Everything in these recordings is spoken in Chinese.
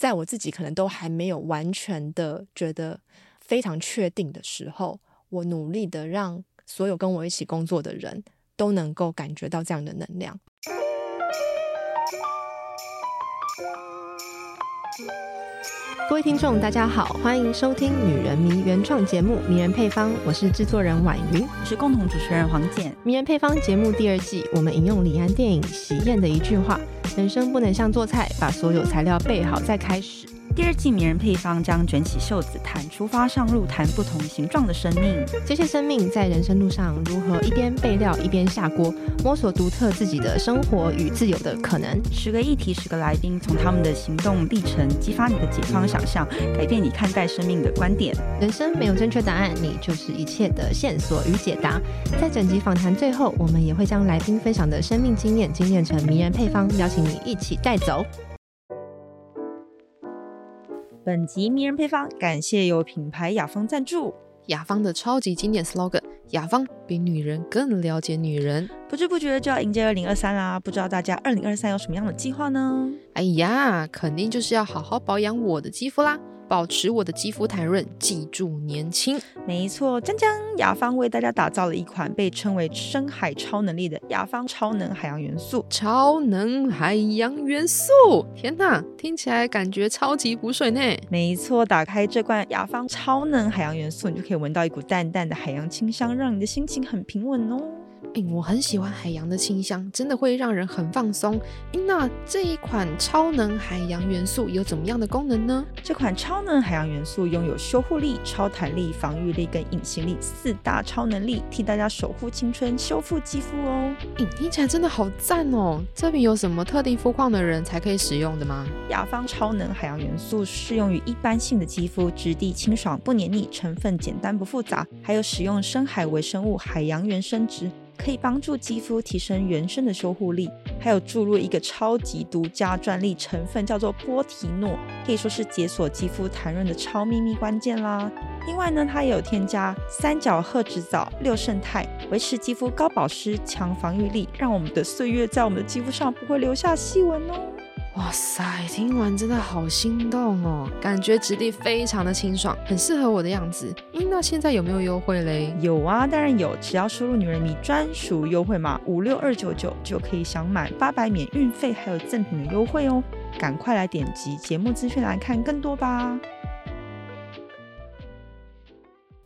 在我自己可能都还没有完全的觉得非常确定的时候，我努力的让所有跟我一起工作的人都能够感觉到这样的能量。各位听众，大家好，欢迎收听《女人迷》原创节目《迷人配方》，我是制作人婉瑜，我是共同主持人黄简。《迷人配方》节目第二季，我们引用李安电影《喜宴》的一句话：“人生不能像做菜，把所有材料备好再开始。”第二季迷人配方将卷起袖子谈出发上路，谈不同形状的生命。这些生命在人生路上如何一边备料一边下锅，摸索独特自己的生活与自由的可能。十个议题，十个来宾，从他们的行动历程激发你的解放想象，改变你看待生命的观点。人生没有正确答案，你就是一切的线索与解答。在整集访谈最后，我们也会将来宾分享的生命经验精炼成迷人配方，邀请你一起带走。本集迷人配方，感谢有品牌雅芳赞助。雅芳的超级经典 slogan：雅芳比女人更了解女人。不知不觉就要迎接二零二三啦，不知道大家二零二三有什么样的计划呢？哎呀，肯定就是要好好保养我的肌肤啦。保持我的肌肤弹润，记住年轻。没错，江江雅芳为大家打造了一款被称为深海超能力的雅芳超能海洋元素。超能海洋元素，天哪，听起来感觉超级补水呢。没错，打开这罐雅芳超能海洋元素，你就可以闻到一股淡淡的海洋清香，让你的心情很平稳哦。哎，我很喜欢海洋的清香，真的会让人很放松。那这一款超能海洋元素有怎么样的功能呢？这款超能海洋元素拥有修护力、超弹力、防御力跟隐形力四大超能力，替大家守护青春、修复肌肤哦。哎，听起来真的好赞哦！这瓶有什么特定肤况的人才可以使用的吗？雅芳超能海洋元素适用于一般性的肌肤，质地清爽不黏腻，成分简单不复杂，还有使用深海微生物海洋原生质。可以帮助肌肤提升原生的修护力，还有注入一个超级独家专利成分，叫做波提诺，可以说是解锁肌肤弹润的超秘密关键啦。另外呢，它也有添加三角褐质藻、六胜肽，维持肌肤高保湿、强防御力，让我们的岁月在我们的肌肤上不会留下细纹哦。哇塞，听完真的好心动哦，感觉质地非常的清爽，很适合我的样子。嗯，那现在有没有优惠嘞？有啊，当然有，只要输入女人迷专属优惠码五六二九九，就可以享满八百免运费，还有赠品的优惠哦。赶快来点击节目资讯来看更多吧。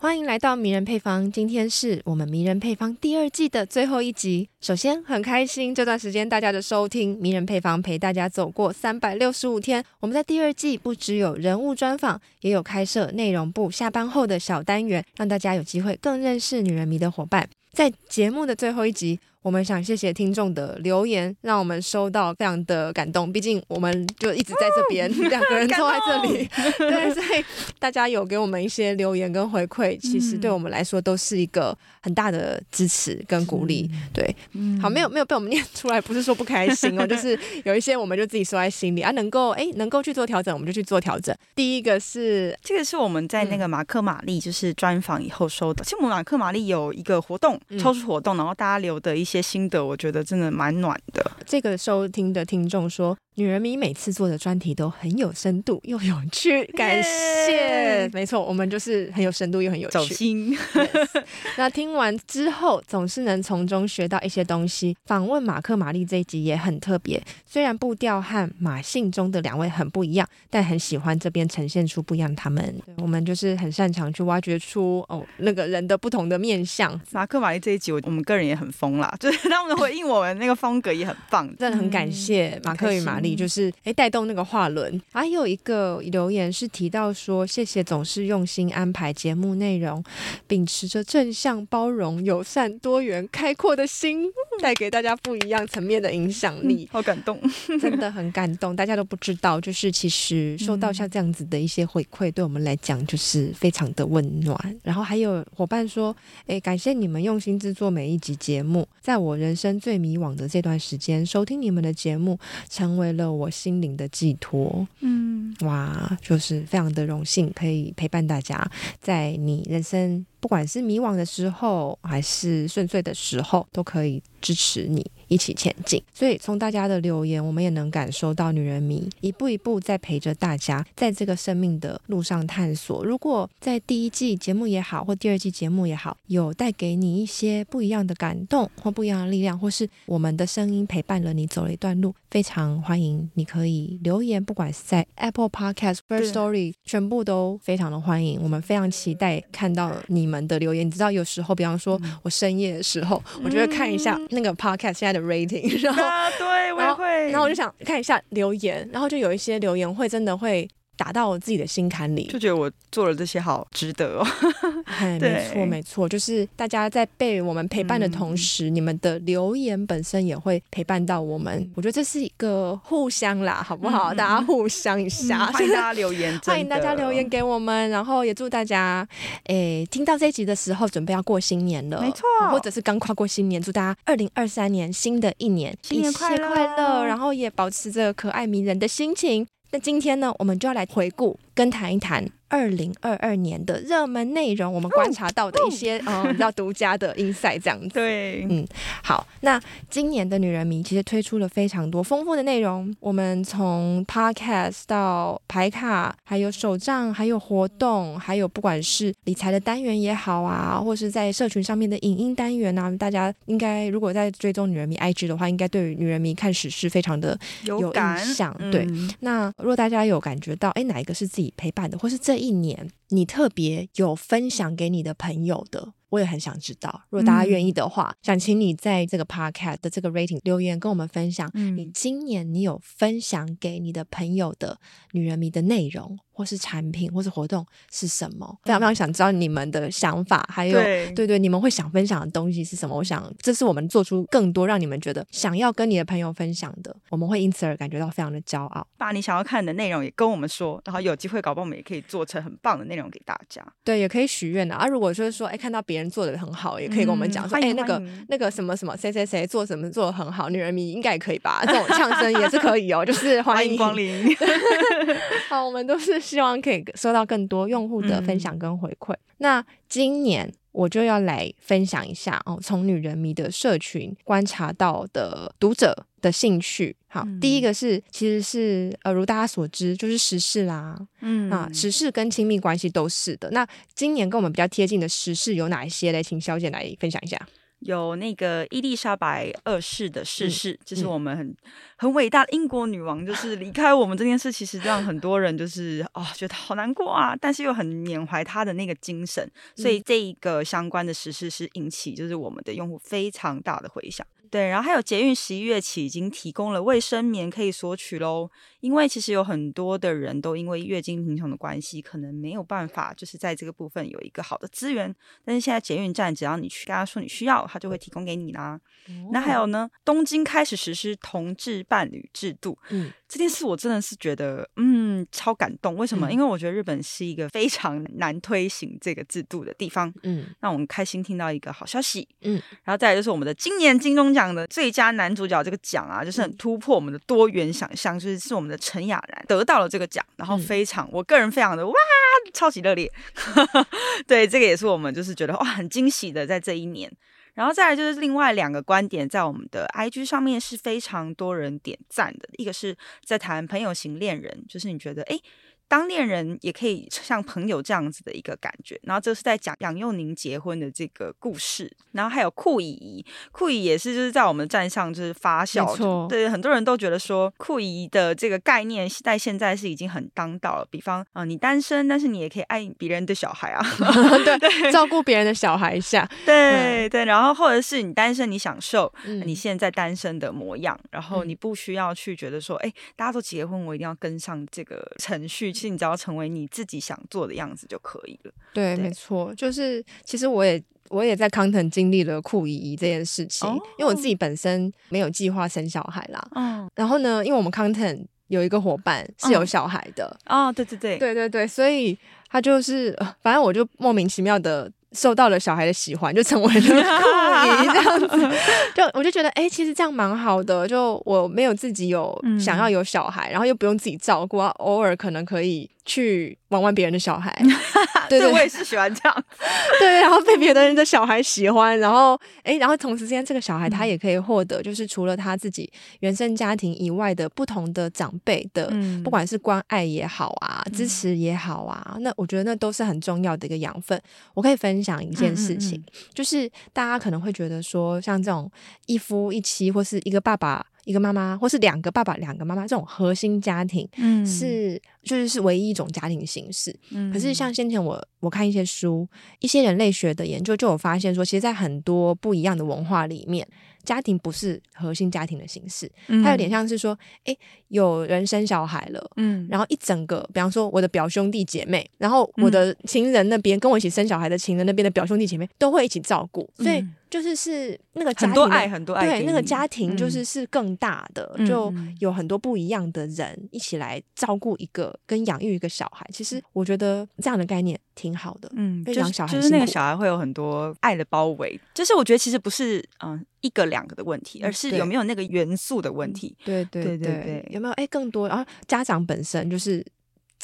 欢迎来到迷人配方，今天是我们迷人配方第二季的最后一集。首先很开心这段时间大家的收听，迷人配方陪大家走过三百六十五天。我们在第二季不只有人物专访，也有开设内容部下班后的小单元，让大家有机会更认识女人迷的伙伴。在节目的最后一集，我们想谢谢听众的留言，让我们收到非常的感动。毕竟我们就一直在这边，哦、两个人坐在这里，对，所以大家有给我们一些留言跟回馈，其实对我们来说都是一个很大的支持跟鼓励。对，嗯、好，没有没有被我们念出来，不是说不开心哦，就是有一些我们就自己收在心里啊，能够哎能够去做调整，我们就去做调整。第一个是这个是我们在那个马克玛丽就是专访以后收的，其实我们马克玛丽有一个活动，抽出活动，然后大家留的一些。些心得，我觉得真的蛮暖的。这个收听的听众说。女人迷每次做的专题都很有深度又有趣，感谢。没错，我们就是很有深度又很有趣。走心。Yes. 那听完之后，总是能从中学到一些东西。访问马克·玛丽这一集也很特别，虽然步调和马信中的两位很不一样，但很喜欢这边呈现出不一样的他们。我们就是很擅长去挖掘出哦那个人的不同的面相。马克·玛丽这一集，我我们个人也很疯啦，就是他们的回应，我们那个风格也很棒，真的很感谢马克与玛丽。就是哎，带动那个画轮。还有一个留言是提到说，谢谢总是用心安排节目内容，秉持着正向、包容、友善、多元、开阔的心，带给大家不一样层面的影响力。好感动，真的很感动。大家都不知道，就是其实收到像这样子的一些回馈，对我们来讲就是非常的温暖。然后还有伙伴说，哎，感谢你们用心制作每一集节目，在我人生最迷惘的这段时间，收听你们的节目，成为了我心灵的寄托，嗯，哇，就是非常的荣幸可以陪伴大家，在你人生不管是迷惘的时候，还是顺遂的时候，都可以支持你，一起前进。所以从大家的留言，我们也能感受到女人迷一步一步在陪着大家，在这个生命的路上探索。如果在第一季节目也好，或第二季节目也好，有带给你一些不一样的感动，或不一样的力量，或是我们的声音陪伴了你走了一段路，非常欢迎你可以留言，不管是在 Apple Podcast、First Story，全部都非常的欢迎。我们非常期待看到你们的留言。你知道，有时候，比方说我深夜的时候，嗯、我就会看一下那个 Podcast 现在的 rating，然后、啊、对，我也会然，然后我就想看一下留言，然后就有一些留言会真的会。打到我自己的心坎里，就觉得我做了这些好值得哦。哎，没错没错，就是大家在被我们陪伴的同时，嗯、你们的留言本身也会陪伴到我们。我觉得这是一个互相啦，好不好？嗯、大家互相一下，嗯、欢迎大家留言，欢迎大家留言给我们，然后也祝大家，诶，听到这一集的时候，准备要过新年了，没错，或者是刚跨过新年，祝大家二零二三年新的一年新年快乐，快乐，然后也保持着可爱迷人的心情。那今天呢，我们就要来回顾跟谈一谈。二零二二年的热门内容，我们观察到的一些嗯 比较独家的 insight 这样子。对，嗯，好，那今年的女人迷其实推出了非常多丰富的内容。我们从 podcast 到牌卡，还有手账，还有活动，还有不管是理财的单元也好啊，或是在社群上面的影音单元啊，大家应该如果在追踪女人迷 IG 的话，应该对于女人迷看史是非常的有印象。对，嗯、那如果大家有感觉到，哎，哪一个是自己陪伴的，或是这一年你特别有分享给你的朋友的，我也很想知道。如果大家愿意的话，嗯、想请你在这个 podcast 的这个 rating 留言跟我们分享，嗯、你今年你有分享给你的朋友的女人迷的内容。或是产品，或是活动是什么？非常非常想知道你们的想法，还有对，对对，你们会想分享的东西是什么？我想这是我们做出更多让你们觉得想要跟你的朋友分享的，我们会因此而感觉到非常的骄傲。把你想要看的内容也跟我们说，然后有机会搞不好我们也可以做成很棒的内容给大家。对，也可以许愿的啊。如果就是说，哎，看到别人做的很好，也可以跟我们讲说，哎、嗯，那个那个什么什么谁谁谁做什么做的很好，女人迷应该也可以吧？这种呛声也是可以哦，就是欢迎，欢迎光临。好，我们都是。希望可以收到更多用户的分享跟回馈。嗯、那今年我就要来分享一下哦，从女人迷的社群观察到的读者的兴趣。好，嗯、第一个是其实是呃，如大家所知，就是时事啦，嗯啊，时事跟亲密关系都是的。那今年跟我们比较贴近的时事有哪一些嘞？请小姐来分享一下。有那个伊丽莎白二世的逝世，就是我们很很伟大的英国女王，就是离开我们这件事，其实让很多人就是哦觉得好难过啊，但是又很缅怀她的那个精神，所以这一个相关的时事是引起就是我们的用户非常大的回响。对，然后还有捷运十一月起已经提供了卫生棉可以索取喽。因为其实有很多的人都因为月经贫穷的关系，可能没有办法就是在这个部分有一个好的资源。但是现在捷运站只要你去跟他说你需要，他就会提供给你啦。哦、那还有呢，东京开始实施同志伴侣制度。嗯，这件事我真的是觉得嗯超感动。为什么？嗯、因为我觉得日本是一个非常难推行这个制度的地方。嗯，那我们开心听到一个好消息。嗯，然后再来就是我们的今年金钟奖的最佳男主角这个奖啊，就是很突破我们的多元想象，就是是我们的。陈雅然得到了这个奖，然后非常，嗯、我个人非常的哇，超级热烈。对，这个也是我们就是觉得哇，很惊喜的，在这一年。然后再来就是另外两个观点，在我们的 IG 上面是非常多人点赞的。一个是在谈朋友型恋人，就是你觉得哎。诶当恋人也可以像朋友这样子的一个感觉，然后这是在讲杨佑宁结婚的这个故事，然后还有酷姨姨，酷姨也是就是在我们站上就是发酵，对，很多人都觉得说酷姨的这个概念在现在是已经很当道了。比方啊、呃，你单身，但是你也可以爱别人的小孩啊，对，对照顾别人的小孩一下，对对，然后或者是你单身，你享受你现在单身的模样，然后你不需要去觉得说，哎，大家都结婚，我一定要跟上这个程序。其实你只要成为你自己想做的样子就可以了。对，对没错，就是其实我也我也在康腾经历了酷姨姨这件事情，哦、因为我自己本身没有计划生小孩啦。嗯，然后呢，因为我们康腾有一个伙伴是有小孩的啊、哦，对对对，对对对，所以他就是，反正我就莫名其妙的。受到了小孩的喜欢，就成为了 酷姨这样子，就我就觉得，哎、欸，其实这样蛮好的。就我没有自己有想要有小孩，嗯、然后又不用自己照顾，偶尔可能可以去玩玩别人的小孩。对，对，我也是喜欢这样。对，然后被别的人的小孩喜欢，然后哎，然后同时之间，这个小孩他也可以获得，就是除了他自己原生家庭以外的不同的长辈的，嗯、不管是关爱也好啊，支持也好啊，那我觉得那都是很重要的一个养分。我可以分享一件事情，嗯嗯嗯，就是大家可能会觉得说，像这种一夫一妻或是一个爸爸。一个妈妈，或是两个爸爸、两个妈妈，这种核心家庭，嗯，是就是是唯一一种家庭形式。嗯，可是像先前我我看一些书，一些人类学的研究，就有发现说，其实，在很多不一样的文化里面。家庭不是核心家庭的形式，它有点像是说，哎、欸，有人生小孩了，嗯，然后一整个，比方说我的表兄弟姐妹，然后我的情人那边跟我一起生小孩的情人那边的表兄弟姐妹都会一起照顾，所以就是是那个家庭很多爱，很多爱，对，那个家庭就是是更大的，嗯、就有很多不一样的人一起来照顾一个跟养育一个小孩。其实我觉得这样的概念挺好的，嗯，养小孩就是那个小孩会有很多爱的包围，就是我觉得其实不是嗯。一个两个的问题，而是有没有那个元素的问题。对对对对，有没有？哎，更多。然后家长本身就是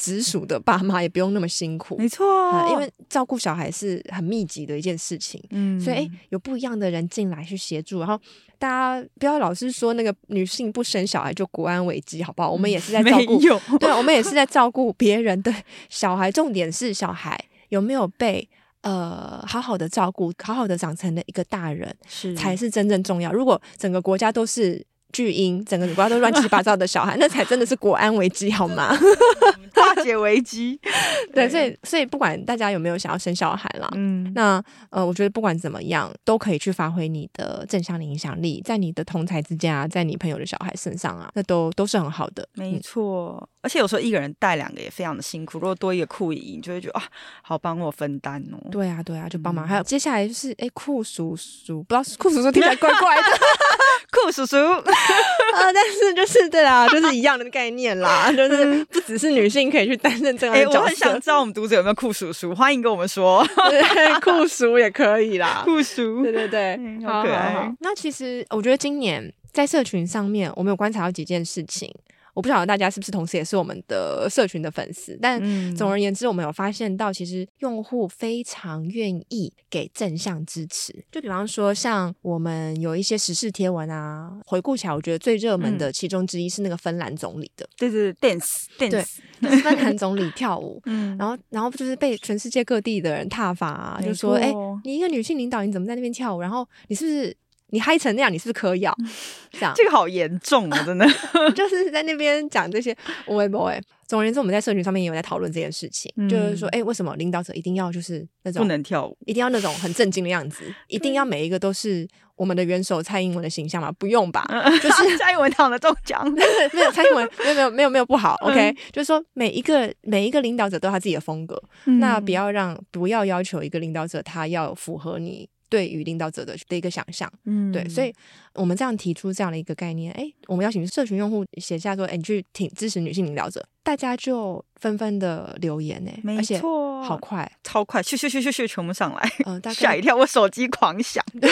直属的爸妈，也不用那么辛苦。没错、因为照顾小孩是很密集的一件事情。嗯，所以哎，有不一样的人进来去协助，然后大家不要老是说那个女性不生小孩就国安危机，好不好？我们也是在照顾，对，我们也是在照顾别人的小孩。重点是小孩有没有被。呃，好好的照顾，好好的长成的一个大人，是才是真正重要。如果整个国家都是巨婴，整个国家都乱七八糟的小孩，那才真的是国安危机，好吗？化解危机。对，所以所以不管大家有没有想要生小孩啦，嗯，那呃，我觉得不管怎么样，都可以去发挥你的正向的影响力，在你的同才之间啊，在你朋友的小孩身上啊，那都都是很好的。没错，嗯、而且有时候一个人带两个也非常的辛苦，如果多一个酷姨，你就会觉得啊，好帮我分担哦。对啊，对啊，就帮忙。嗯、还有接下来就是哎，酷叔叔，不知道酷叔叔听起来怪怪的，酷叔叔 啊，但是就是对啦，就是一样的概念啦，就是不只是女性可以去担任这样的角色。我很想知道我们读者有没有酷叔叔，欢迎跟我们说。对，酷叔也可以啦，酷叔，对对对，好可爱。好好好，那其实我觉得今年在社群上面，我们有观察到几件事情。我不晓得大家是不是同时也是我们的社群的粉丝，但总而言之，我们有发现到，其实用户非常愿意给正向支持。就比方说，像我们有一些时事贴文啊，回顾起来，我觉得最热门的其中之一是那个芬兰总理的，对对对，dance dance，对，芬兰总理跳舞，嗯，然后然后就是被全世界各地的人挞伐啊，就说，哎，你一个女性领导，你怎么在那边跳舞？然后你是不是？你嗨成那样，你是不是嗑药？这样，这个好严重啊！真的，就是在那边讲这些，我也不会。总而言之，我们在社群上面也有在讨论这件事情，嗯、就是说，哎、欸，为什么领导者一定要就是那种不能跳舞，一定要那种很正经的样子，一定要每一个都是我们的元首蔡英文的形象吗？不用吧，就是蔡英文躺着中奖，没有蔡英文，没有没有没有没有不好。OK，、嗯、就是说每一个每一个领导者都有他自己的风格，嗯、那不要让不要要求一个领导者他要符合你。对于领导者的的一个想象，嗯，对，所以我们这样提出这样的一个概念，哎，我们邀请社群用户写下说，哎，你去挺支持女性领导者，大家就纷纷的留言，呢，没错，好快，超快，咻咻咻咻咻，全部上来，嗯、呃，吓一跳，我手机狂响，对，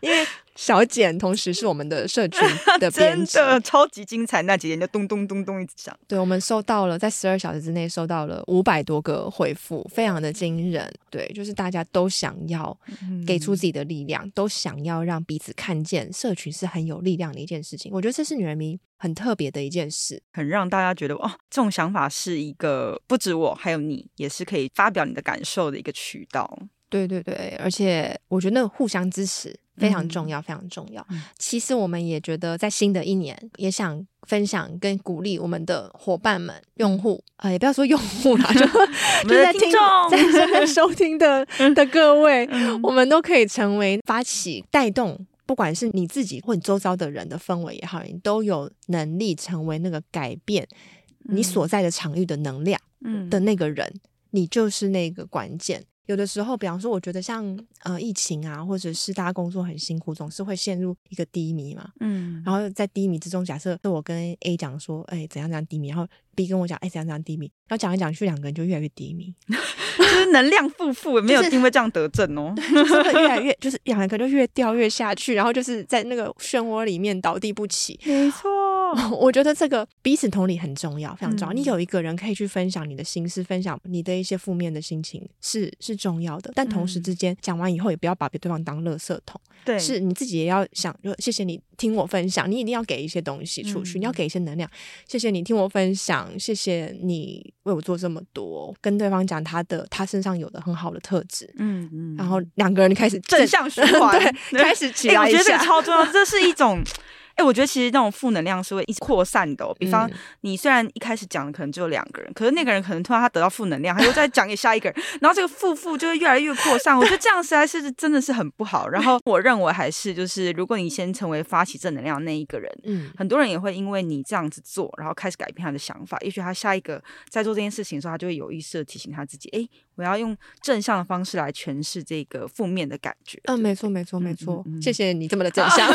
因为。小简同时是我们的社群 的编辑，真的超级精彩，那几天就咚咚咚咚一直响。对，我们收到了，在十二小时之内收到了五百多个回复，非常的惊人。对，就是大家都想要给出自己的力量，嗯、都想要让彼此看见社群是很有力量的一件事情。我觉得这是女人迷很特别的一件事，很让大家觉得哦，这种想法是一个不止我，还有你也是可以发表你的感受的一个渠道。对对对，而且我觉得互相支持。非常重要，非常重要。嗯、其实我们也觉得，在新的一年，也想分享跟鼓励我们的伙伴们、用户啊、呃，也不要说用户啦，就 就在听众在这边收听的的各位，嗯、我们都可以成为发起带动，不管是你自己或你周遭的人的氛围也好，你都有能力成为那个改变你所在的场域的能量的那个人，嗯、你就是那个关键。有的时候，比方说，我觉得像呃疫情啊，或者是大家工作很辛苦，总是会陷入一个低迷嘛。嗯。然后在低迷之中，假设是我跟 A 讲说，哎，怎样怎样低迷，然后 B 跟我讲，哎，怎样怎样低迷，然后讲来讲去，两个人就越来越低迷，就是能量负负，没有因为这样得症哦，就是会越来越，就是两个就越掉越下去，然后就是在那个漩涡里面倒地不起。没错。哦，我觉得这个彼此同理很重要，非常重要。嗯、你有一个人可以去分享你的心思，分享你的一些负面的心情，是是重要的。但同时之间讲完以后，也不要把别对方当垃圾桶。对，是你自己也要想，就谢谢你听我分享，你一定要给一些东西出去，嗯、你要给一些能量。谢谢你听我分享，谢谢你为我做这么多，跟对方讲他的他身上有的很好的特质。嗯嗯，然后两个人开始正向循环，对，开始起来一下。欸、我觉得这个超重要，这是一种。哎、欸，我觉得其实那种负能量是会一直扩散的、哦。比方，你虽然一开始讲的可能只有两个人，可是那个人可能突然他得到负能量，他又再讲给下一个人，然后这个负负就会越来越扩散。我觉得这样实在是真的是很不好。然后我认为还是就是，如果你先成为发起正能量的那一个人，嗯，很多人也会因为你这样子做，然后开始改变他的想法。也许他下一个在做这件事情的时候，他就会有意识的提醒他自己：哎、欸，我要用正向的方式来诠释这个负面的感觉。嗯，没错，没错，没错。嗯嗯、谢谢你这么的正向。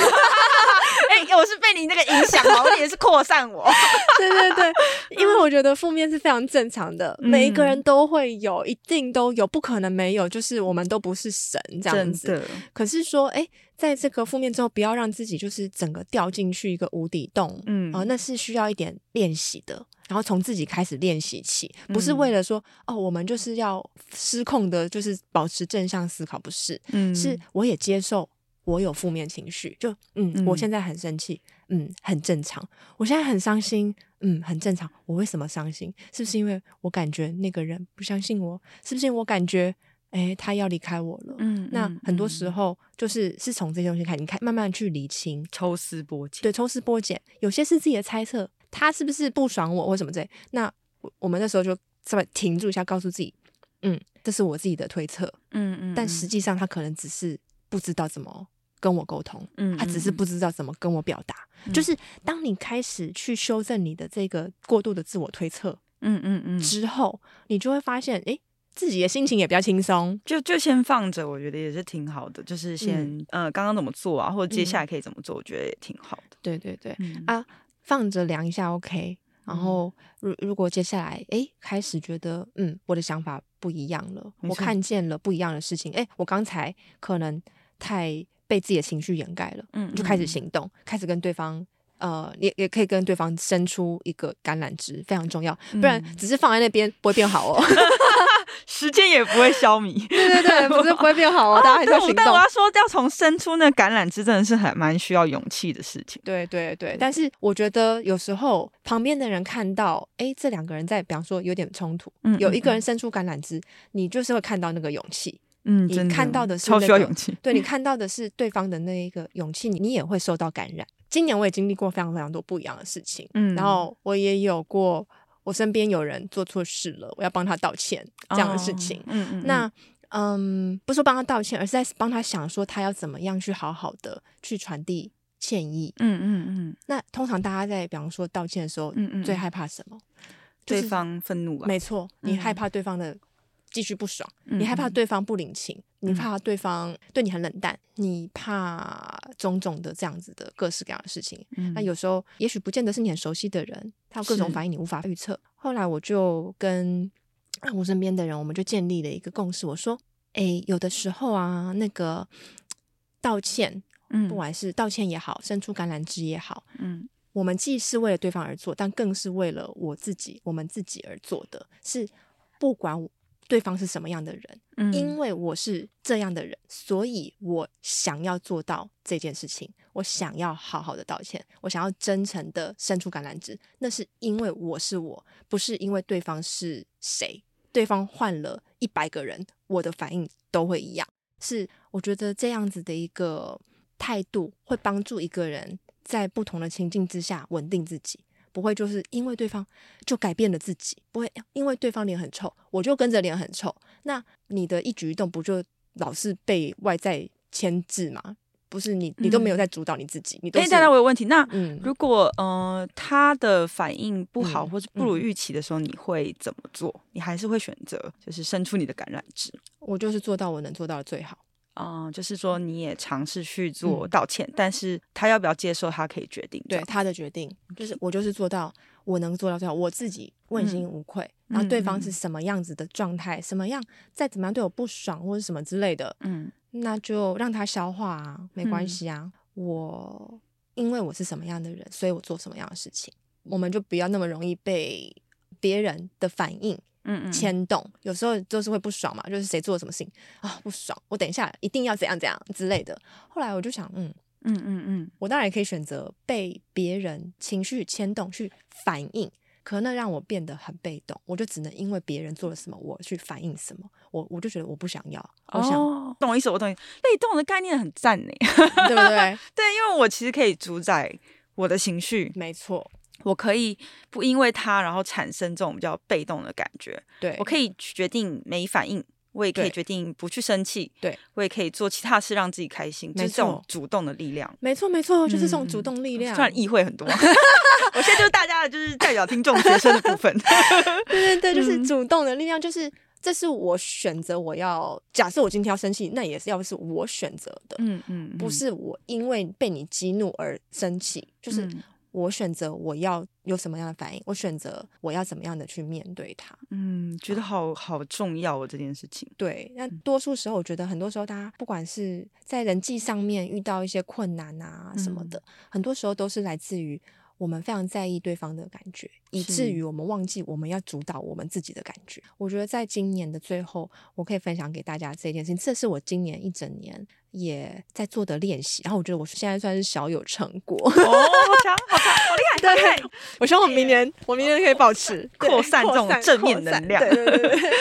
我是被你那个影响，好像也是扩散我。对对对，因为我觉得负面是非常正常的，嗯、每一个人都会有，一定都有，不可能没有。就是我们都不是神这样子。可是说，哎，在这个负面之后，不要让自己就是整个掉进去一个无底洞。嗯，啊，那是需要一点练习的。然后从自己开始练习起，不是为了说、嗯、哦，我们就是要失控的，就是保持正向思考，不是。嗯，是我也接受。我有负面情绪，就嗯，嗯，我现在很生气，嗯，很正常。我现在很伤心，嗯，很正常。我为什么伤心？是不是因为我感觉那个人不相信我？是不是因为我感觉，诶，他要离开我了？嗯，那很多时候就是是从这些东西开始，你看，慢慢去理清，抽丝剥茧，对，抽丝剥茧。有些是自己的猜测，他是不是不爽我或什么之类？那我们那时候就稍微停住一下，告诉自己，嗯，这是我自己的推测，嗯嗯，但实际上他可能只是。不知道怎么跟我沟通，嗯，他只是不知道怎么跟我表达。嗯、就是当你开始去修正你的这个过度的自我推测，嗯嗯嗯，之后你就会发现，哎，自己的心情也比较轻松。就就先放着，我觉得也是挺好的。就是先，嗯、呃，刚刚怎么做啊，或者接下来可以怎么做，我觉得也挺好的。对对对，嗯、啊，放着量一下，OK。然后，如如果接下来，哎，开始觉得，嗯，我的想法不一样了，我看见了不一样的事情，哎，我刚才可能。太被自己的情绪掩盖了，嗯，就开始行动，嗯、开始跟对方，呃，也也可以跟对方伸出一个橄榄枝，非常重要，不然只是放在那边不会变好哦，时间也不会消弭，对对对，不是不会变好哦，大家还是要行动。但我要说，要从伸出那橄榄枝，真的是很蛮需要勇气的事情。对对对，但是我觉得有时候旁边的人看到，哎，这两个人在，比方说有点冲突，嗯，有一个人伸出橄榄枝，你就是会看到那个勇气。嗯，你看到的是、那个、超需要勇气，对，你看到的是对方的那一个勇气，你你也会受到感染。今年我也经历过非常非常多不一样的事情，嗯，然后我也有过我身边有人做错事了，我要帮他道歉这样的事情。哦、嗯嗯，那嗯，不是说帮他道歉，而是在帮他想说他要怎么样去好好的去传递歉意。嗯嗯嗯。嗯，那通常大家在比方说道歉的时候，嗯嗯，最害怕什么？对方愤怒吧。没错，你害怕对方的。继续不爽，你害怕对方不领情，嗯、你怕对方对你很冷淡，嗯、你怕种种的这样子的各式各样的事情。嗯、那有时候也许不见得是你很熟悉的人，他有各种反应，你无法预测。后来我就跟我身边的人，我们就建立了一个共识。我说：“诶，有的时候啊，那个道歉，嗯，不管是道歉也好，伸出橄榄枝也好，嗯，我们既是为了对方而做，但更是为了我自己，我们自己而做的，是不管。”对方是什么样的人？嗯，因为我是这样的人，所以我想要做到这件事情。我想要好好的道歉，我想要真诚的伸出橄榄枝。那是因为我是我，不是因为对方是谁。对方换了一百个人，我的反应都会一样。是我觉得这样子的一个态度，会帮助一个人在不同的情境之下稳定自己。不会就是因为对方就改变了自己，不会因为对方脸很臭，我就跟着脸很臭。那你的一举一动不就老是被外在牵制吗？不是你，你都没有在主导你自己。嗯、你哎，大家我有问题。那、嗯、如果呃他的反应不好，或是不如预期的时候，你会怎么做？嗯、你还是会选择就是伸出你的橄榄枝？我就是做到我能做到的最好。啊、呃，就是说你也尝试去做道歉，嗯、但是他要不要接受，他可以决定。对他的决定，就是我就是做到我能做到最好，我自己问心无愧。嗯、然后对方是什么样子的状态，嗯、什么样再怎么样对我不爽或者什么之类的，嗯，那就让他消化啊，没关系啊。嗯、我因为我是什么样的人，所以我做什么样的事情。我们就不要那么容易被别人的反应嗯嗯牵动，有时候就是会不爽嘛，就是谁做了什么事情啊不爽，我等一下一定要怎样怎样之类的。后来我就想，嗯嗯嗯嗯，我当然也可以选择被别人情绪牵动去反应。可能那让我变得很被动，我就只能因为别人做了什么，我去反应什么，我我就觉得我不想要。我想，哦，懂我意思，我懂。被动的概念很赞呢，对不对？对，因为我其实可以主宰我的情绪，没错，我可以不因为他然后产生这种比较被动的感觉。对，我可以决定没反应。我也可以决定不去生气，对，我也可以做其他事让自己开心，就是这种主动的力量。没错，没错，就是这种主动力量。突然意会很多，我现在就是大家的就是代表听众学生的部分。对对对，就是主动的力量，就是这是我选择我要。假设我今天要生气，那也是要是我选择的，嗯嗯，不是我因为被你激怒而生气，就是。我选择我要有什么样的反应，我选择我要怎么样的去面对它。嗯，觉得好好重要哦，这件事情。对，那多数时候我觉得很多时候大家不管是在人际上面遇到一些困难啊什么的，嗯、很多时候都是来自于。我们非常在意对方的感觉，以至于我们忘记我们要主导我们自己的感觉。我觉得在今年的最后，我可以分享给大家这件事情，这是我今年一整年也在做的练习。然后我觉得我现在算是小有成果。哦，好强，好强，好厉害！对，我希望我明年，我明年可以保持扩散这种正面能量。对对对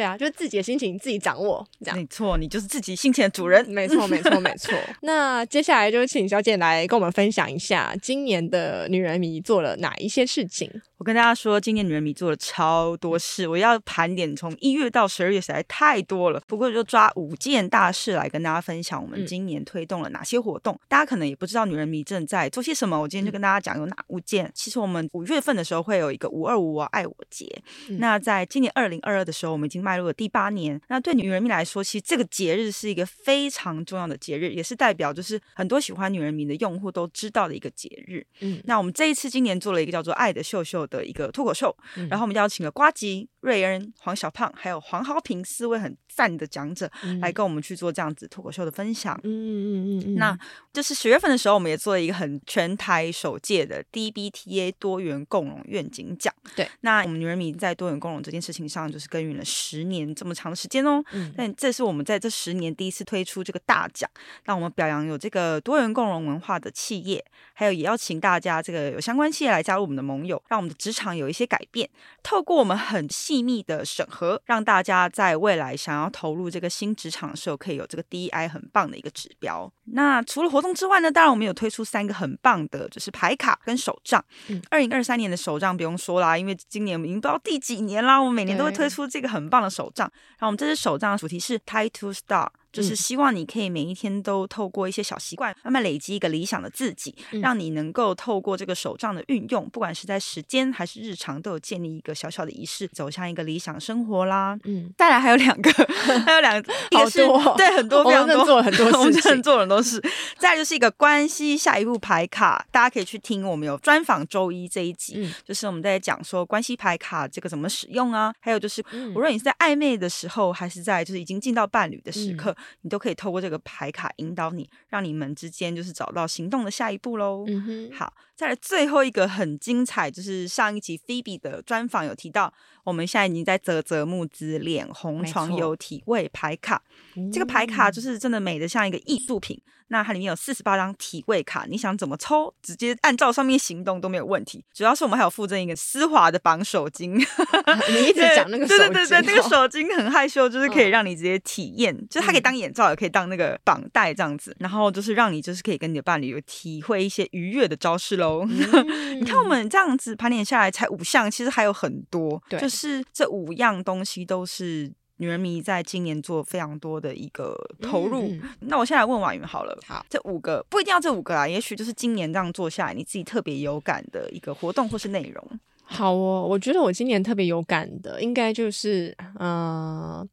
对。啊，就是自己的心情自己掌握，这样没错，你就是自己心情的主人。没错，没错，没错。那接下来就请小姐来跟我们分享一下今年的女人迷做了哪一些事情。我跟大家说，今年女人迷做了超多事，我要盘点从一月到十二月实在太多了。不过就抓五件大事来跟大家分享，我们今年推动了哪些活动。嗯、大家可能也不知道女人迷正在做些什么，我今天就跟大家讲有哪五件。嗯、其实我们五月份的时候会有一个五二五我爱我节，嗯、那在今年二零二二的时候，我们已经迈入了第八年。那对女人迷来说，其实这个节日是一个非常重要的节日，也是代表就是很多喜欢女人迷的用户都知道的一个节日。嗯，那我们这一次今年做了一个叫做爱的秀秀的一个脱口秀，嗯、然后我们邀请了瓜吉、瑞恩、黄小胖，还有黄豪平四位很赞的讲者，嗯、来跟我们去做这样子脱口秀的分享。嗯嗯嗯嗯，那就是十月份的时候，我们也做了一个很全台首届的 DBTA 多元共融愿景奖。对，那我们女人迷在多元共融这件事情上，就是耕耘了十年这么长的时间哦。嗯，但这是我们在这十年第一次推出这个大奖，让我们表扬有这个多元共融文化的企业，还有也邀请大家这个有相关企业来加入我们的盟友，让我们的职场有一些改变，透过我们很细密的审核，让大家在未来想要投入这个新职场的时候，可以有这个 DEI 很棒的一个指标。那除了活动之外呢，当然我们有推出三个很棒的，就是牌卡跟手账。二零二三年的手账不用说啦，因为今年我们已经不知道第几年啦，我们每年都会推出这个很棒的手账。然后我们这支手账的主题是 Tie to Star。就是希望你可以每一天都透过一些小习惯，慢慢累积一个理想的自己，嗯、让你能够透过这个手账的运用，不管是在时间还是日常，都有建立一个小小的仪式，走向一个理想生活啦。嗯，再来还有两个，还有两个，一个是对很多非常多做了很多事情，我们真的做了很多事。再来就是一个关系下一步牌卡，大家可以去听我们有专访周一这一集，嗯、就是我们在讲说关系牌卡这个怎么使用啊，还有就是无论你是在暧昧的时候，还是在就是已经进到伴侣的时刻，嗯、你都可以透过。这个牌卡引导你，让你们之间就是找到行动的下一步喽。嗯哼，好，再来最后一个很精彩，就是上一集 Phoebe 的专访有提到，我们现在已经在啧啧募资脸红床有体位牌卡，这个牌卡就是真的美的像一个艺术品。那它里面有四十八张体位卡，你想怎么抽，直接按照上面行动都没有问题。主要是我们还有附赠一个丝滑的绑手巾，你一直讲那个手巾，对对对对，那个手巾很害羞，就是可以让你直接体验，哦、就是它可以当眼罩，也可以当那个绑带这样子，然后就是让你就是可以跟你的伴侣有体会一些愉悦的招式喽。嗯、你看我们这样子盘点下来才五项，其实还有很多，对就是这五样东西都是。女人迷在今年做非常多的一个投入，那我现在来问婉云好了。好，这五个不一定要这五个啊，也许就是今年这样做下来，你自己特别有感的一个活动或是内容。好哦，我觉得我今年特别有感的，应该就是嗯。呃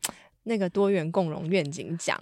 那个多元共融愿景奖，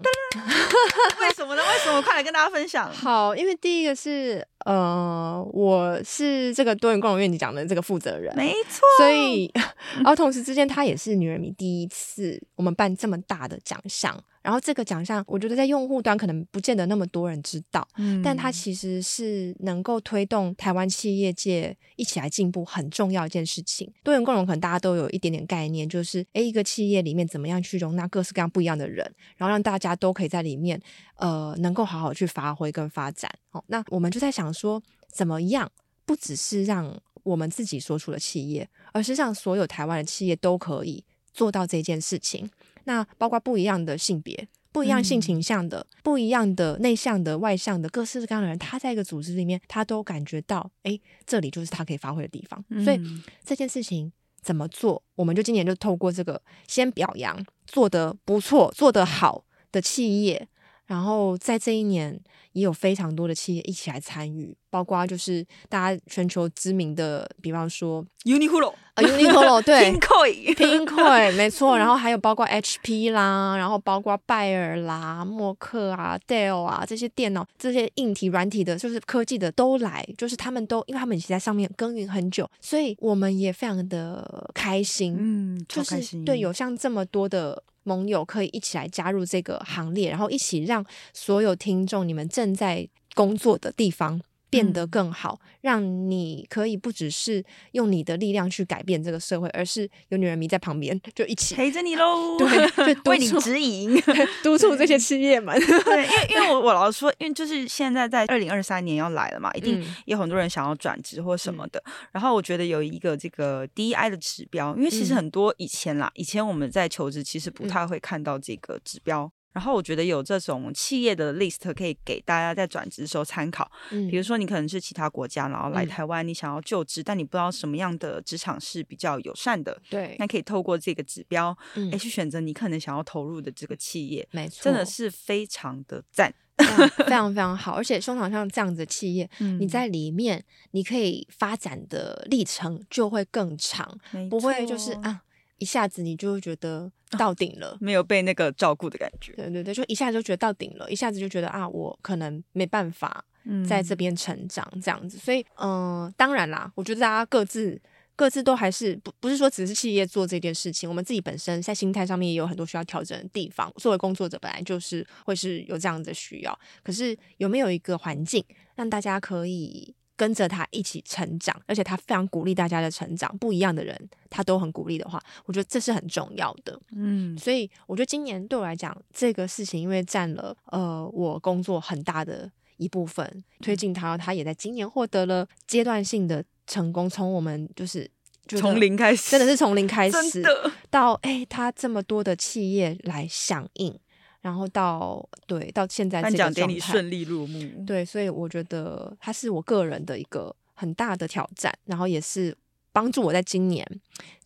为什么呢？为什么？快来跟大家分享。好，因为第一个是呃，我是这个多元共融愿景奖的这个负责人，没错。所以，然后同时之间，他也是女人迷第一次我们办这么大的奖项。然后这个奖项，我觉得在用户端可能不见得那么多人知道，嗯，但它其实是能够推动台湾企业界一起来进步很重要一件事情。多元共融可能大家都有一点点概念，就是诶，一个企业里面怎么样去容纳各式各样不一样的人，然后让大家都可以在里面呃能够好好去发挥跟发展。哦，那我们就在想说，怎么样不只是让我们自己所处的企业，而是让所有台湾的企业都可以做到这件事情。那包括不一样的性别、不一样性倾向的、嗯、不一样的内向的、外向的各式各样的人，他在一个组织里面，他都感觉到，哎，这里就是他可以发挥的地方。嗯、所以这件事情怎么做，我们就今年就透过这个，先表扬做得不错、做得好的企业，然后在这一年。也有非常多的企业一起来参与，包括就是大家全球知名的，比方说 Uniqlo 啊，Uniqlo 对，Pinkoi，Pinkoi 没错，然后还有包括 HP 啦，然后包括拜尔啦、默克啊、Dell 啊这些电脑、这些硬体、软体的，就是科技的都来，就是他们都，因为他们已经在上面耕耘很久，所以我们也非常的开心，嗯，就是对，有像这么多的。盟友可以一起来加入这个行列，然后一起让所有听众，你们正在工作的地方变得更好，嗯、让你可以不只是用你的力量去改变这个社会，而是有女人迷在旁边就一起陪着你喽，对，就 为你指引，督促这些企业们。对，因为因为我我老实说，因为就是现在在二零二三年要来了嘛，一定有很多人想要转职或什么的。嗯、然后我觉得有一个这个 DEI 的指标，因为其实很多以前啦，以前我们在求职其实不太会看到这个指标。然后我觉得有这种企业的 list 可以给大家在转职的时候参考。嗯，比如说你可能是其他国家，然后来台湾，你想要就职，嗯、但你不知道什么样的职场是比较友善的。对，那可以透过这个指标，嗯，去选择你可能想要投入的这个企业。没错，真的是非常的赞，非常非常好。而且通常像这样子的企业，嗯、你在里面你可以发展的历程就会更长，不会就是啊。一下子你就会觉得 到顶了，没有被那个照顾的感觉。对对对，就一下子就觉得到顶了，一下子就觉得啊，我可能没办法在这边成长这样子。嗯、所以，嗯、呃，当然啦，我觉得大家各自各自都还是不不是说只是企业做这件事情，我们自己本身在心态上面也有很多需要调整的地方。作为工作者，本来就是会是有这样的需要，可是有没有一个环境让大家可以？跟着他一起成长，而且他非常鼓励大家的成长。不一样的人，他都很鼓励的话，我觉得这是很重要的。嗯，所以我觉得今年对我来讲，这个事情因为占了呃我工作很大的一部分，推进他，他也在今年获得了阶段性的成功。从我们就是从零开始，真的是从零开 始，到哎，他这么多的企业来响应。然后到对到现在这个状态，颁奖典礼顺利落幕。对，所以我觉得它是我个人的一个很大的挑战，然后也是帮助我在今年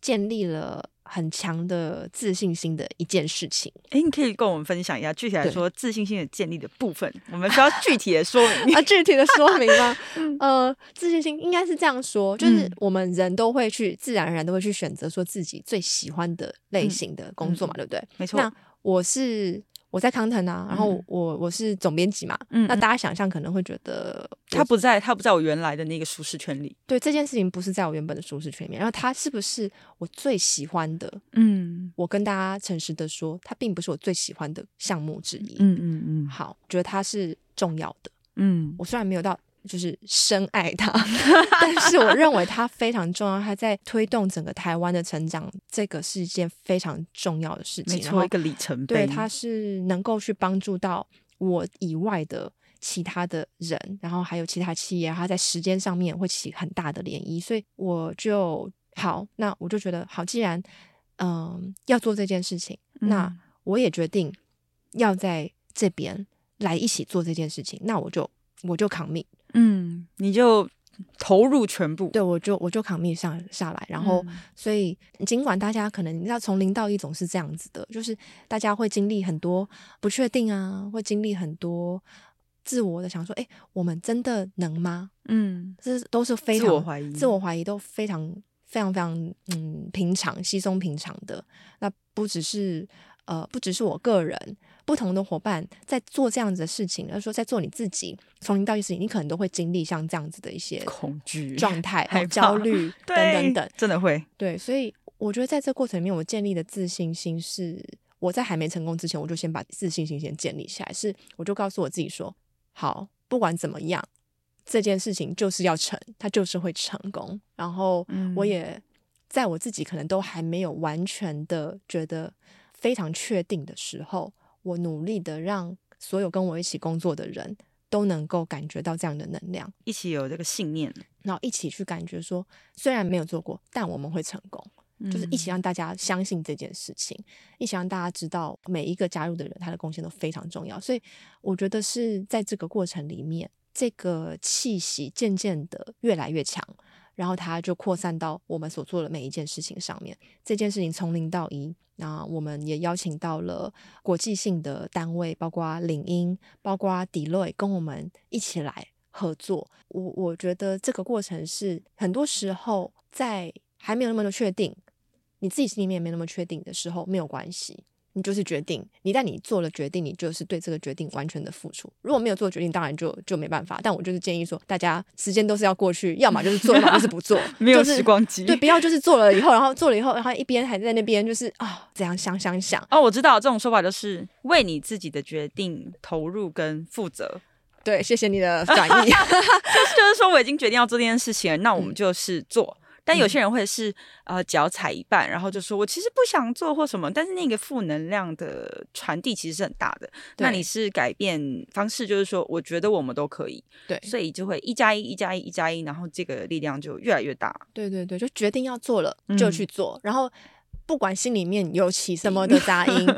建立了很强的自信心的一件事情。哎，你可以跟我们分享一下，具体来说自信心的建立的部分，我们需要具体的说明 啊，具体的说明吗？呃，自信心应该是这样说，就是我们人都会去自然而然都会去选择说自己最喜欢的类型的工作嘛，嗯、对不对？没错。那我是。我在康腾啊，然后我我是总编辑嘛，嗯，那大家想象可能会觉得他不在，他不在我原来的那个舒适圈里。对，这件事情不是在我原本的舒适圈里面，然后他是不是我最喜欢的？嗯，我跟大家诚实的说，他并不是我最喜欢的项目之一。嗯嗯嗯，好，觉得他是重要的。嗯，我虽然没有到。就是深爱他，但是我认为他非常重要，他在推动整个台湾的成长，这个是一件非常重要的事情，没错，一个里程碑。对，他是能够去帮助到我以外的其他的人，然后还有其他企业，他在时间上面会起很大的涟漪，所以我就好，那我就觉得好，既然嗯、呃、要做这件事情，那我也决定要在这边来一起做这件事情，那我就我就 commit。嗯，你就投入全部，对，我就我就 commit 上下来，然后，嗯、所以尽管大家可能你知道从零到一总是这样子的，就是大家会经历很多不确定啊，会经历很多自我的想说，哎，我们真的能吗？嗯，这都是非常自我怀疑，自我怀疑都非常非常非常嗯平常稀松平常的，那不只是呃不只是我个人。不同的伙伴在做这样子的事情，而说在做你自己从零到一事情，你可能都会经历像这样子的一些恐惧状态、害怕焦虑 等等等，真的会。对，所以我觉得在这过程里面，我建立的自信心是我在还没成功之前，我就先把自信心先建立起来。是，我就告诉我自己说，好，不管怎么样，这件事情就是要成，它就是会成功。然后，我也在我自己可能都还没有完全的觉得非常确定的时候，我努力的让所有跟我一起工作的人都能够感觉到这样的能量，一起有这个信念，然后一起去感觉说，虽然没有做过，但我们会成功。就是一起让大家相信这件事情，一起让大家知道每一个加入的人他的贡献都非常重要。所以我觉得是在这个过程里面，这个气息渐渐的越来越强，然后它就扩散到我们所做的每一件事情上面。这件事情从零到一，那我们也邀请到了国际性的单位，包括领英，包括 d e l o y 跟我们一起来合作。我我觉得这个过程是很多时候在还没有那么的确定。你自己心里面也没那么确定的时候，没有关系，你就是决定。你但你做了决定，你就是对这个决定完全的付出。如果没有做决定，当然就就没办法。但我就是建议说，大家时间都是要过去，要么就是做，要么就是不做，没有时光机。对，不要就是做了以后，然后做了以后，然后一边还在那边就是啊、哦，这样想想想。哦，我知道这种说法就是为你自己的决定投入跟负责。对，谢谢你的转译，就是就是说我已经决定要做这件事情了，那我们就是做。嗯但有些人会是呃脚踩一半，然后就说我其实不想做或什么，但是那个负能量的传递其实是很大的。那你是改变方式，就是说我觉得我们都可以，对，所以就会一加一，一加一，一加一，然后这个力量就越来越大。对对对，就决定要做了就去做，嗯、然后不管心里面有起什么的 杂音，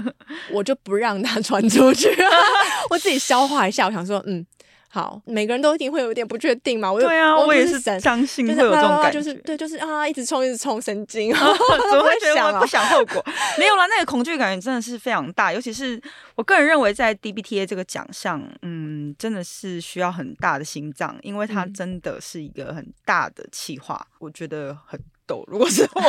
我就不让它传出去，我自己消化一下。我想说，嗯。好，每个人都一定会有点不确定嘛。我对啊，我也是神相信会有这种感觉，就是对，就是啊，一直冲，一直冲，神经，怎么会觉得我不想后果？没有啦，那个恐惧感真的是非常大，尤其是我个人认为，在 DBTA 这个奖项，嗯，真的是需要很大的心脏，因为它真的是一个很大的企划，我觉得很。如果是我，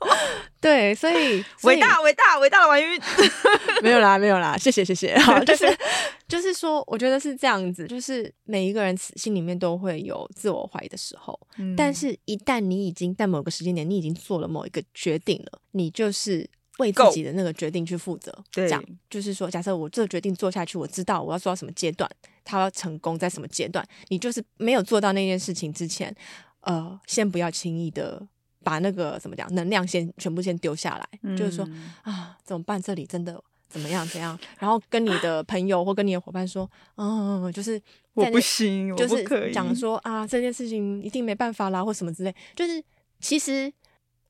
对，所以伟大伟大伟大的婉諭，没有啦，没有啦，谢谢谢谢。好，就是就是说，我觉得是这样子，就是每一个人心里面都会有自我怀疑的时候，嗯、但是一旦你已经在某个时间点，你已经做了某一个决定了，你就是为自己的那个决定去负责。对，这样就是说，假设我这个决定做下去，我知道我要做到什么阶段，他要成功在什么阶段，你就是没有做到那件事情之前，呃，先不要轻易的。把那个怎么讲，能量先全部先丢下来，嗯、就是说啊，怎么办？这里真的怎么样？怎样？然后跟你的朋友或跟你的伙伴说，嗯，就是我不行，我不可以，就是讲说啊，这件事情一定没办法啦，或什么之类。就是其实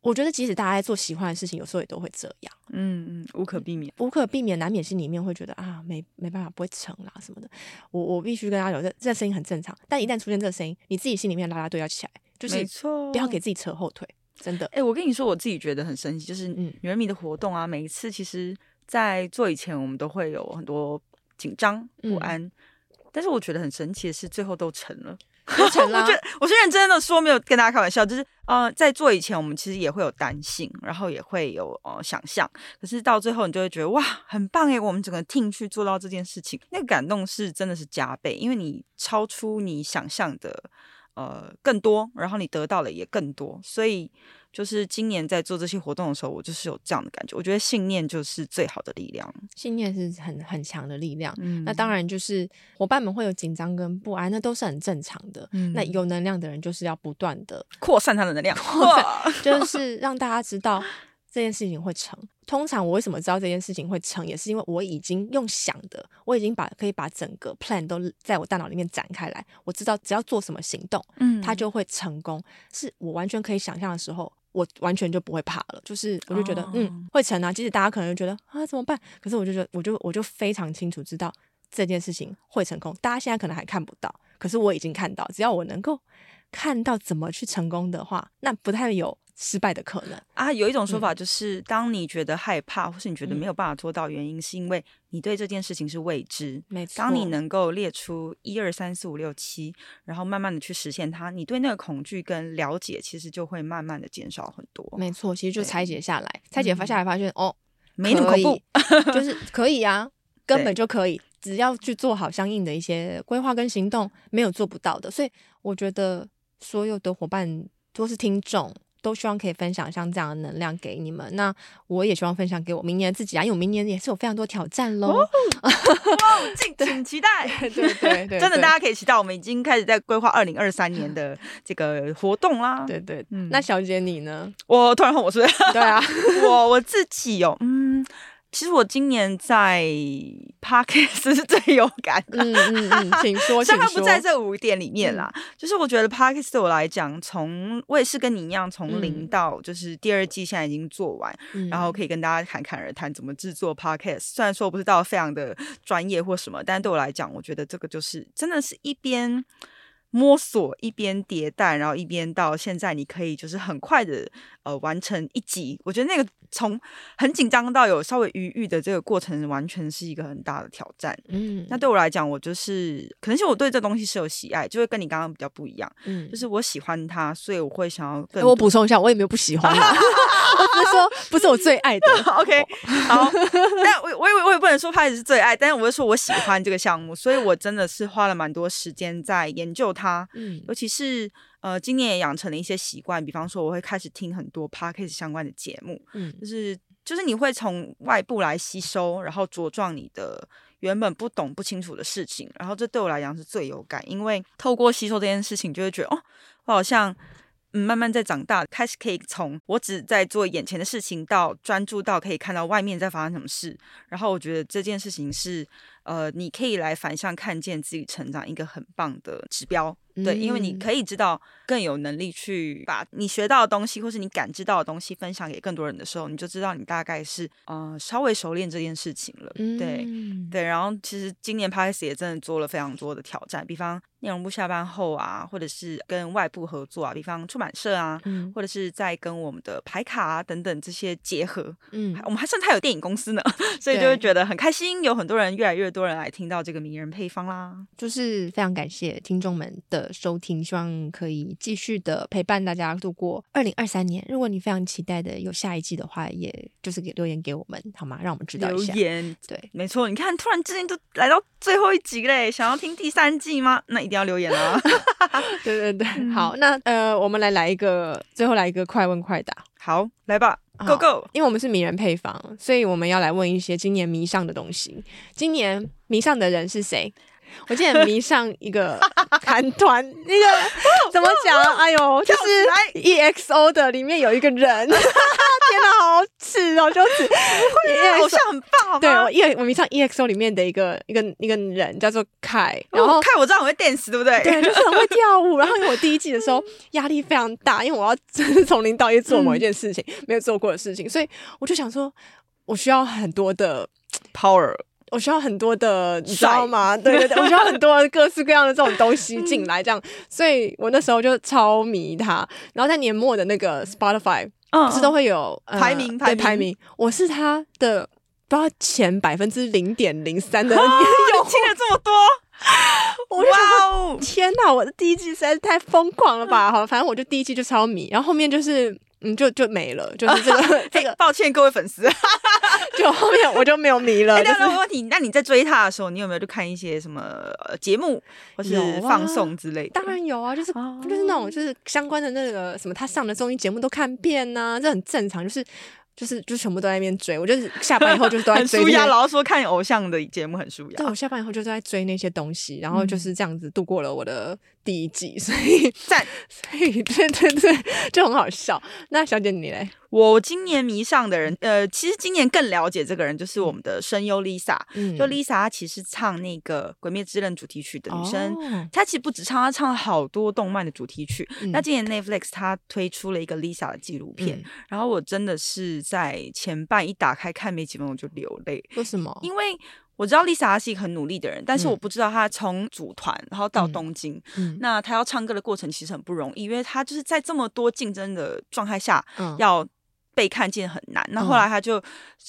我觉得，即使大家在做喜欢的事情，有时候也都会这样。嗯嗯，无可避免，无可避免，难免心里面会觉得啊，没没办法，不会成啦什么的。我我必须跟大家讲，这这声音很正常。但一旦出现这个声音，你自己心里面拉拉队要起来，就是不要给自己扯后腿。真的，哎、欸，我跟你说，我自己觉得很神奇，就是女人迷的活动啊，嗯、每一次其实，在做以前，我们都会有很多紧张不安，嗯、但是我觉得很神奇的是，最后都成了，都成了。我觉得我是认真的说，没有跟大家开玩笑，就是呃，在做以前，我们其实也会有担心，然后也会有呃想象，可是到最后，你就会觉得哇，很棒哎，我们整个 team 去做到这件事情，那个感动是真的是加倍，因为你超出你想象的。呃，更多，然后你得到的也更多，所以就是今年在做这些活动的时候，我就是有这样的感觉。我觉得信念就是最好的力量，信念是很很强的力量。嗯，那当然就是伙伴们会有紧张跟不安，那都是很正常的。嗯，那有能量的人就是要不断的扩散他的能量，扩散 就是让大家知道。这件事情会成。通常我为什么知道这件事情会成，也是因为我已经用想的，我已经把可以把整个 plan 都在我大脑里面展开来。我知道只要做什么行动，嗯，它就会成功。是我完全可以想象的时候，我完全就不会怕了。就是我就觉得，哦、嗯，会成啊。即使大家可能就觉得啊，怎么办？可是我就觉得，我就我就非常清楚知道这件事情会成功。大家现在可能还看不到，可是我已经看到。只要我能够看到怎么去成功的话，那不太有。失败的可能啊，有一种说法就是，当你觉得害怕，或是你觉得没有办法做到，原因是因为你对这件事情是未知。没错。当你能够列出一二三四五六七，然后慢慢的去实现它，你对那个恐惧跟了解，其实就会慢慢的减少很多。没错，其实就拆解下来，拆解发下来发现，哦，没那么恐怖，就是可以啊，根本就可以，只要去做好相应的一些规划跟行动，没有做不到的。所以我觉得所有的伙伴都是听众。都希望可以分享像这样的能量给你们。那我也希望分享给我明年自己啊，因为我明年也是有非常多挑战喽。哦，敬请期待。对对对，对，真的大家可以期待，我们已经开始在规划二零二三年的这个活动啦。对对，嗯，那小姐你呢？我突然问我是？对啊，我我自己有嗯。其实我今年在 Podcast 是最有感的，嗯嗯嗯，请说，虽然它不在这五点里面啦，嗯、就是我觉得 Podcast 对我来讲，从我也是跟你一样，从零到就是第二季现在已经做完，嗯、然后可以跟大家侃侃而谈怎么制作 Podcast。虽然说不知道非常的专业或什么，但是对我来讲，我觉得这个就是真的是一边摸索一边迭代，然后一边到现在你可以就是很快的呃完成一集，我觉得那个。从很紧张到有稍微余裕的这个过程，完全是一个很大的挑战。嗯，那对我来讲，我就是可能是我对这东西是有喜爱，就会跟你刚刚比较不一样。嗯，就是我喜欢它，所以我会想要更。我补充一下，我也没有不喜欢 说不是我最爱的。OK，好，但我我也我也不能说它也是最爱，但是我会说我喜欢这个项目，所以我真的是花了蛮多时间在研究它。嗯，尤其是。呃，今年也养成了一些习惯，比方说我会开始听很多 podcast 相关的节目，嗯，就是就是你会从外部来吸收，然后茁壮你的原本不懂不清楚的事情，然后这对我来讲是最有感，因为透过吸收这件事情，就会觉得哦，我好像慢慢在长大，开始可以从我只在做眼前的事情，到专注到可以看到外面在发生什么事，然后我觉得这件事情是呃，你可以来反向看见自己成长一个很棒的指标。对，因为你可以知道更有能力去把你学到的东西，或是你感知到的东西分享给更多人的时候，你就知道你大概是呃稍微熟练这件事情了。对、嗯、对，然后其实今年 Podcast 也真的做了非常多的挑战，比方内容部下班后啊，或者是跟外部合作啊，比方出版社啊，嗯、或者是在跟我们的排卡啊等等这些结合。嗯，我们还甚至还有电影公司呢，所以就会觉得很开心，有很多人，越来越多人来听到这个名人配方啦，就是非常感谢听众们的。收听，希望可以继续的陪伴大家度过二零二三年。如果你非常期待的有下一季的话，也就是给留言给我们好吗？让我们知道一下。留言对，没错。你看，突然之间就来到最后一集嘞，想要听第三季吗？那一定要留言啊！对对对，嗯、好，那呃，我们来来一个，最后来一个快问快答。好，来吧，Go Go！因为我们是迷人配方，所以我们要来问一些今年迷上的东西。今年迷上的人是谁？我今年迷上一个 韩团，那个怎么讲？哎呦，就是 EXO 的里面有一个人，天 哪，好耻哦，就是偶像很棒，对，我 E 我迷上 EXO 里面的一个一个一个人叫做凯，然后凯我知道很会 dance，对不对？对，就是很会跳舞。然后因为我第一季的时候压力非常大，因为我要真的从零到一做某一件事情，没有做过的事情，所以我就想说，我需要很多的 power。我需要很多的，你知道吗？对对对，我需要很多各式各样的这种东西进来，这样，所以我那时候就超迷他。然后在年末的那个 Spotify，不是都会有排名排排名，我是他的不知道前百分之零点零三的，有听了这么多，哇哦！天哪，我的第一季实在是太疯狂了吧？好，反正我就第一季就超迷，然后后面就是。嗯，就就没了，就是这个 这个。抱歉各位粉丝，就后面我就没有迷了。那没问题，那你在追他的时候，你有没有去看一些什么节目或是放送之类的？当然有啊，就是就是那种就是相关的那个什么，他上的综艺节目都看遍呐，这很正常，就是。就是就全部都在那边追，我就是下班以后就是都在追。很舒压，然后说看偶像的节目很舒压。对，我下班以后就在追那些东西，然后就是这样子度过了我的第一季，所以赞，所以对对对，就很好笑。那小姐你嘞？我今年迷上的人，呃，其实今年更了解这个人，就是我们的声优 Lisa。嗯，就 Lisa，她其实唱那个《鬼灭之刃》主题曲的女生，哦、她其实不止唱，她唱了好多动漫的主题曲。嗯、那今年 Netflix 她推出了一个 Lisa 的纪录片，嗯、然后我真的是在前半一打开看没几分钟我就流泪。为什么？因为我知道 Lisa 是一个很努力的人，但是我不知道她从组团然后到东京，嗯、那她要唱歌的过程其实很不容易，因为她就是在这么多竞争的状态下要。嗯被看见很难，那后来他就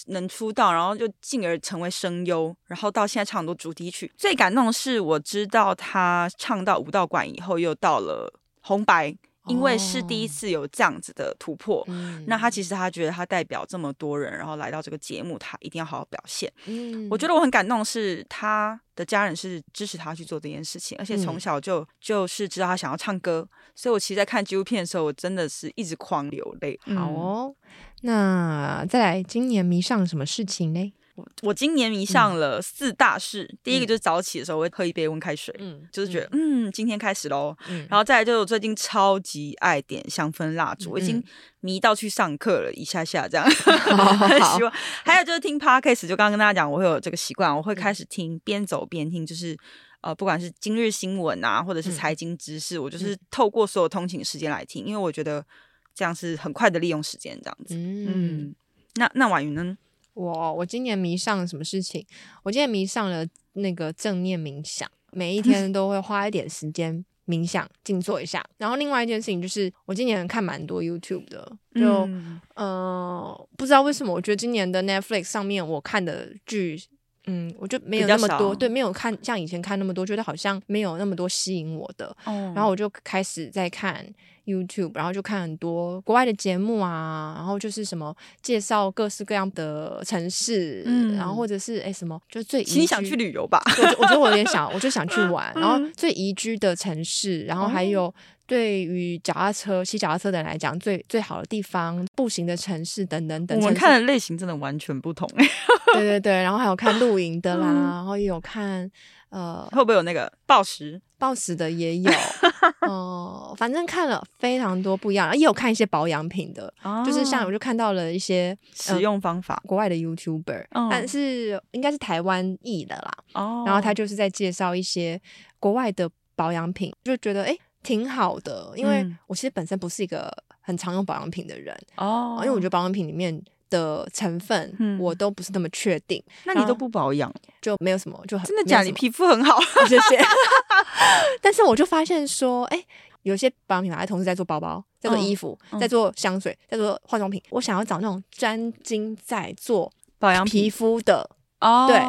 能出道，然后就进而成为声优，然后到现在唱很多主题曲。最感动的是，我知道他唱到武道馆以后，又到了红白因为是第一次有这样子的突破，嗯、那他其实他觉得他代表这么多人，然后来到这个节目，他一定要好好表现。嗯，我觉得我很感动，是他的家人是支持他去做这件事情，而且从小就、嗯、就是知道他想要唱歌，所以我其实，在看纪录片的时候，我真的是一直狂流泪。好哦，那再来，今年迷上什么事情呢？我今年迷上了四大事，嗯、第一个就是早起的时候我会喝一杯温开水，嗯，就是觉得嗯，今天开始喽，嗯，然后再来就是我最近超级爱点香氛蜡烛，嗯、我已经迷到去上课了，一下下这样，很喜欢。还有就是听 podcast，就刚刚跟大家讲，我会有这个习惯，我会开始听，边走边听，就是呃，不管是今日新闻啊，或者是财经知识，嗯、我就是。透过所有通勤时间来听，因为我觉得这样是很快的利用时间，这样子。嗯，嗯，那那婉云呢？我我今年迷上了什么事情？我今年迷上了那个正念冥想，每一天都会花一点时间冥想静坐一下。然后另外一件事情就是，我今年看蛮多 YouTube 的，就、嗯、呃不知道为什么，我觉得今年的 Netflix 上面我看的剧，嗯，我就没有那么多，对，没有看像以前看那么多，觉得好像没有那么多吸引我的。嗯、然后我就开始在看。YouTube，然后就看很多国外的节目啊，然后就是什么介绍各式各样的城市，嗯，然后或者是哎什么，就最宜居，你想去旅游吧？我我觉得我有点想，我就想去玩，然后最宜居的城市，然后还有对于脚踏车、骑脚踏车的人来讲最最好的地方，步行的城市等等等。我们看的类型真的完全不同，对对对，然后还有看露营的啦，然后也有看。呃，会不会有那个暴食？暴食的也有，哦、呃，反正看了非常多不一样，也有看一些保养品的，哦、就是像我就看到了一些使用方法，呃、国外的 YouTuber，、哦、但是应该是台湾裔的啦，哦，然后他就是在介绍一些国外的保养品，就觉得哎挺好的，因为我其实本身不是一个很常用保养品的人，哦，因为我觉得保养品里面。的成分，我都不是那么确定。那你都不保养，就没有什么，就很真的假的？你皮肤很好，谢谢。但是我就发现说，哎，有些保养品牌同时在做包包，在做衣服，在做香水，在做化妆品。我想要找那种专精在做保养皮肤的哦，对，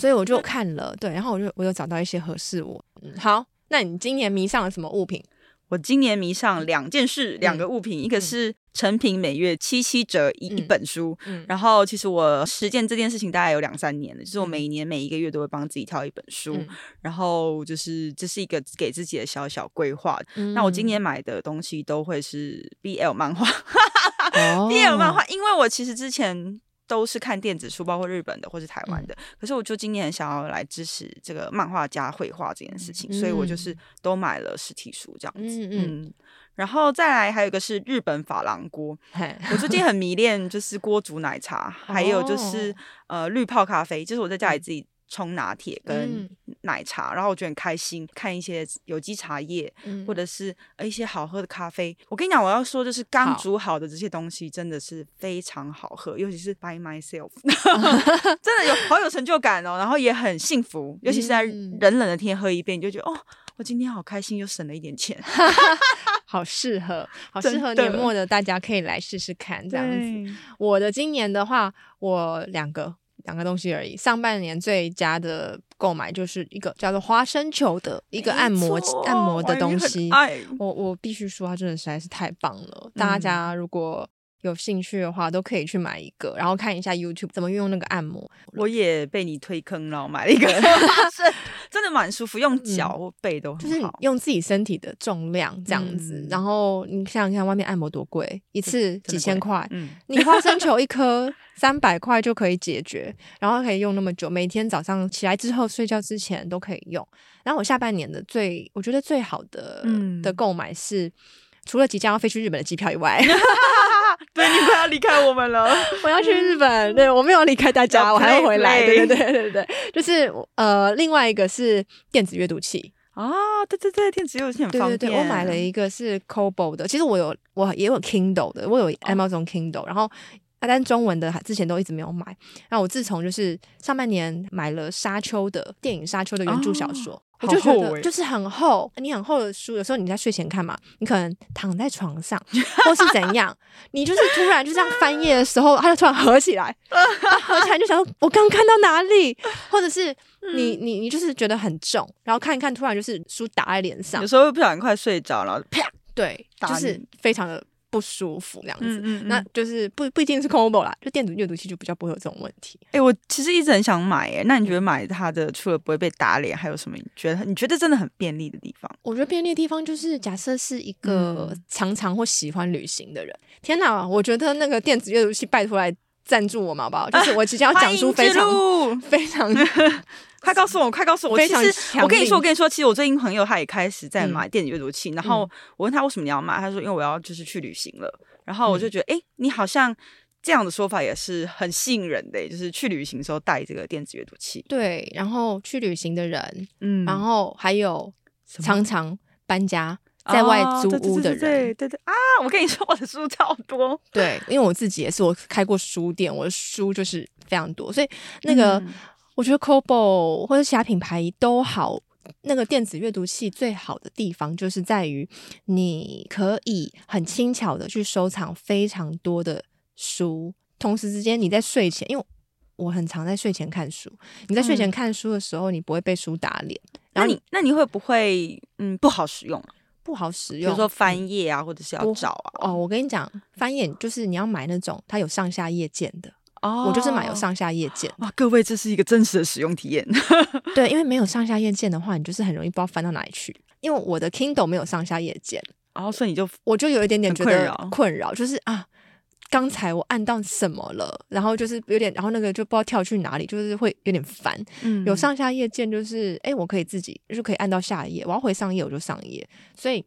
所以我就看了，对，然后我就我有找到一些合适我。嗯好，那你今年迷上了什么物品？我今年迷上两件事，两个物品，一个是。成品每月七七折一一本书，嗯。嗯、然后其实我实践这件事情大概有两三年了，就是我每一年每一个月都会帮自己挑一本书，嗯、然后就是这是一个给自己的小小规划。嗯、那我今年买的东西都会是 BL 漫画，哦、BL 漫画，因为我其实之前都是看电子书，包括日本的或是台湾的，嗯、可是我就今年想要来支持这个漫画家绘画这件事情，嗯、所以我就是都买了实体书这样子，嗯。嗯嗯。然后再来还有一个是日本珐琅锅，我最近很迷恋就是锅煮奶茶，还有就是呃绿泡咖啡，就是我在家里自己冲拿铁跟奶茶，然后我觉得很开心，看一些有机茶叶或者是一些好喝的咖啡。我跟你讲，我要说就是刚煮好的这些东西真的是非常好喝，尤其是 by myself，真的有好有成就感哦，然后也很幸福，尤其是在冷冷的天喝一杯，你就觉得哦，我今天好开心，又省了一点钱。好适合，好适合年末的，大家可以来试试看这样子。对。我的今年的话，我两个两个东西而已。上半年最佳的购买就是一个叫做花生球的一个按摩按摩的东西。我我必须说，它真的实在是太棒了。嗯、大家如果有兴趣的话，都可以去买一个，然后看一下 YouTube 怎么用那个按摩。我也被你推坑了，买了一个，是 真的蛮舒服，用脚或背都很好，就是用自己身体的重量这样子。嗯、然后你想想看，外面按摩多贵，一次几千块，嗯，你花生球一颗 三百块就可以解决，然后可以用那么久，每天早上起来之后睡觉之前都可以用。然后我下半年的最，我觉得最好的、嗯、的购买是，除了即将要飞去日本的机票以外。对，你快要离开我们了，我要去日本。对，我没有离开大家，我还要回来。对对对对对，就是呃，另外一个是电子阅读器啊，对对对，电子阅读器很方便。对对对，我买了一个是 Kobo 的，其实我有我也有 Kindle 的，我有 Amazon Kindle，然后但中文的之前都一直没有买。然后我自从就是上半年买了沙丘的电影《沙丘》的原著小说。我就觉得就是很厚，你很厚的书，有时候你在睡前看嘛，你可能躺在床上或是怎样，你就是突然就这样翻页的时候，它就突然合起来，合起来就想说我刚看到哪里，或者是你你你就是觉得很重，然后看一看，突然就是书打在脸上，有时候会不小心快睡着了，啪。对，就是非常的不舒服这样子。嗯嗯嗯那就是不不一定是 Kobo 啦，就电子阅读器就比较不会有这种问题。哎、欸，我其实一直很想买哎，那你觉得买它的除了不会被打脸，还有什么？你觉得你觉得真的很便利的地方？我觉得便利的地方就是，假设是一个常常或喜欢旅行的人，嗯、天哪，我觉得那个电子阅读器拜托来赞助我嘛好不好？就是我即将要讲出 非常、啊、非常。快告诉我！快告诉我！其实我跟你说，我跟你说，其实我最近朋友他也开始在买电子阅读器，嗯、然后我问他为什么你要买，他说因为我要就是去旅行了。然后我就觉得，哎、嗯，你好像这样的说法也是很吸引人的，就是去旅行的时候带这个电子阅读器。对，然后去旅行的人，嗯，然后还有常常搬家在外租屋的人，哦、对，对，对，对，对对啊！我跟你说，我的书超多。对，因为我自己也是，我开过书店，我的书就是非常多，所以那个。嗯我觉得 Kobo 或者其他品牌都好，那个电子阅读器最好的地方就是在于你可以很轻巧的去收藏非常多的书，同时之间你在睡前，因为我很常在睡前看书，你在睡前看书的时候，你不会被书打脸。嗯、然后你那你会不会嗯不好使用？不好使用，比如说翻页啊，或者是要找啊？哦，我跟你讲，翻页就是你要买那种它有上下页键的。Oh, 我就是买有上下页键哇！各位，这是一个真实的使用体验。对，因为没有上下页键的话，你就是很容易不知道翻到哪里去。因为我的 Kindle 没有上下页键，然后所以你就我就有一点点觉得困扰，就是啊，刚才我按到什么了，然后就是有点，然后那个就不知道跳去哪里，就是会有点烦。嗯，有上下页键就是，哎，我可以自己就可以按到下一页，我要回上页我就上页。所以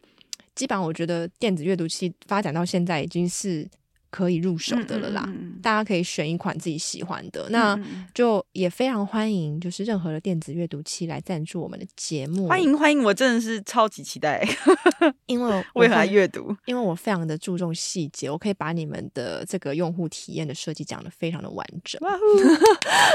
基本上我觉得电子阅读器发展到现在已经是。可以入手的了啦，嗯嗯嗯，大家可以选一款自己喜欢的，那就也非常欢迎，就是任何的电子阅读器来赞助我们的节目。欢迎欢迎，我真的是超级期待，因为我 也来阅读，因为我非常的注重细节，我可以把你们的这个用户体验的设计讲得非常的完整。哇呼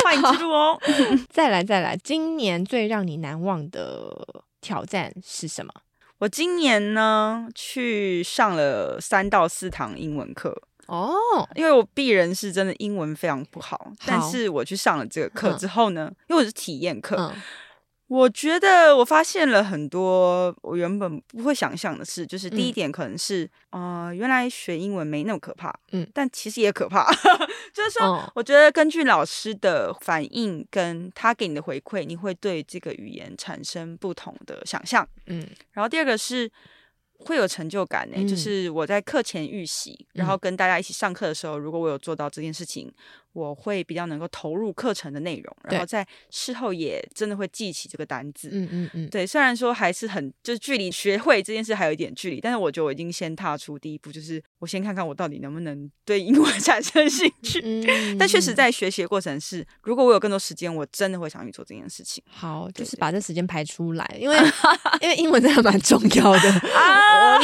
欢迎记录哦！再来再来，今年最让你难忘的挑战是什么？我今年呢去上了三到四堂英文课。哦，oh, 因为我鄙人是真的英文非常不好，好，但是我去上了这个课之后呢，嗯、因为我是体验课，嗯、我觉得我发现了很多我原本不会想象的事，就是第一点可能是，嗯、呃，原来学英文没那么可怕，嗯，但其实也可怕，就是说，嗯、我觉得根据老师的反应跟他给你的回馈，你会对这个语言产生不同的想象，嗯，然后第二个是。会有成就感呢，嗯、就是我在课前预习，然后跟大家一起上课的时候，嗯、如果我有做到这件事情。我会比较能够投入课程的内容，然后在事后也真的会记起这个单字。嗯嗯嗯，对，虽然说还是很就是距离学会这件事还有一点距离，但是我觉得我已经先踏出第一步，就是我先看看我到底能不能对英文 产生兴趣。嗯，但确实在学习的过程是，如果我有更多时间，我真的会想去做这件事情。好，就是把这时间排出来，因为 因为英文真的蛮重要的啊。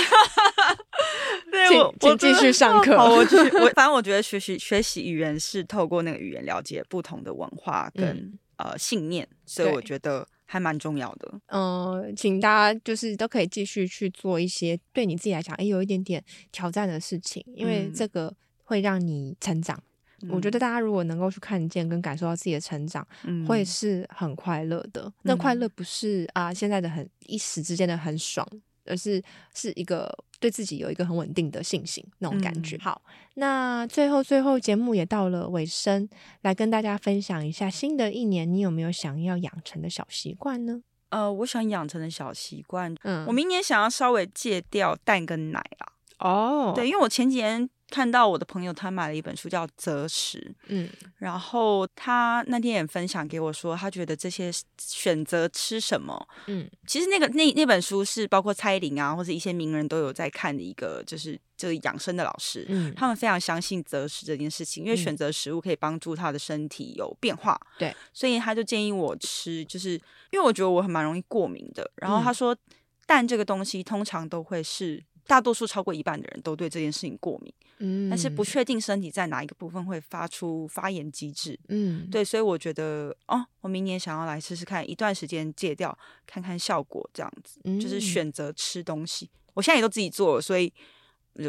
对，我我继续上课。好，我继续。我 反正我觉得学习学习语言是透过那个语言了解不同的文化跟、嗯、呃信念，所以我觉得还蛮重要的。嗯、呃，请大家就是都可以继续去做一些对你自己来讲，哎，有一点点挑战的事情，因为这个会让你成长。嗯、我觉得大家如果能够去看见跟感受到自己的成长，嗯、会是很快乐的。嗯、那快乐不是啊，现在的很一时之间的很爽。而是是一个对自己有一个很稳定的信心那种感觉。嗯、好，那最后最后节目也到了尾声，来跟大家分享一下新的一年你有没有想要养成的小习惯呢？呃，我想养成的小习惯，嗯，我明年想要稍微戒掉蛋跟奶啊。哦，对，因为我前几年。看到我的朋友，他买了一本书叫《择食》，嗯，然后他那天也分享给我说，他觉得这些选择吃什么，嗯，其实那个那那本书是包括蔡林啊，或者一些名人都有在看的一个，就是这个养生的老师，嗯，他们非常相信择食这件事情，因为选择食物可以帮助他的身体有变化，对，所以他就建议我吃，就是因为我觉得我很蛮容易过敏的，然后他说蛋这个东西通常都会是。大多数超过一半的人都对这件事情过敏，嗯，但是不确定身体在哪一个部分会发出发炎机制，嗯，对，所以我觉得哦，我明年想要来试试看，一段时间戒掉，看看效果，这样子，嗯，就是选择吃东西，我现在也都自己做了，所以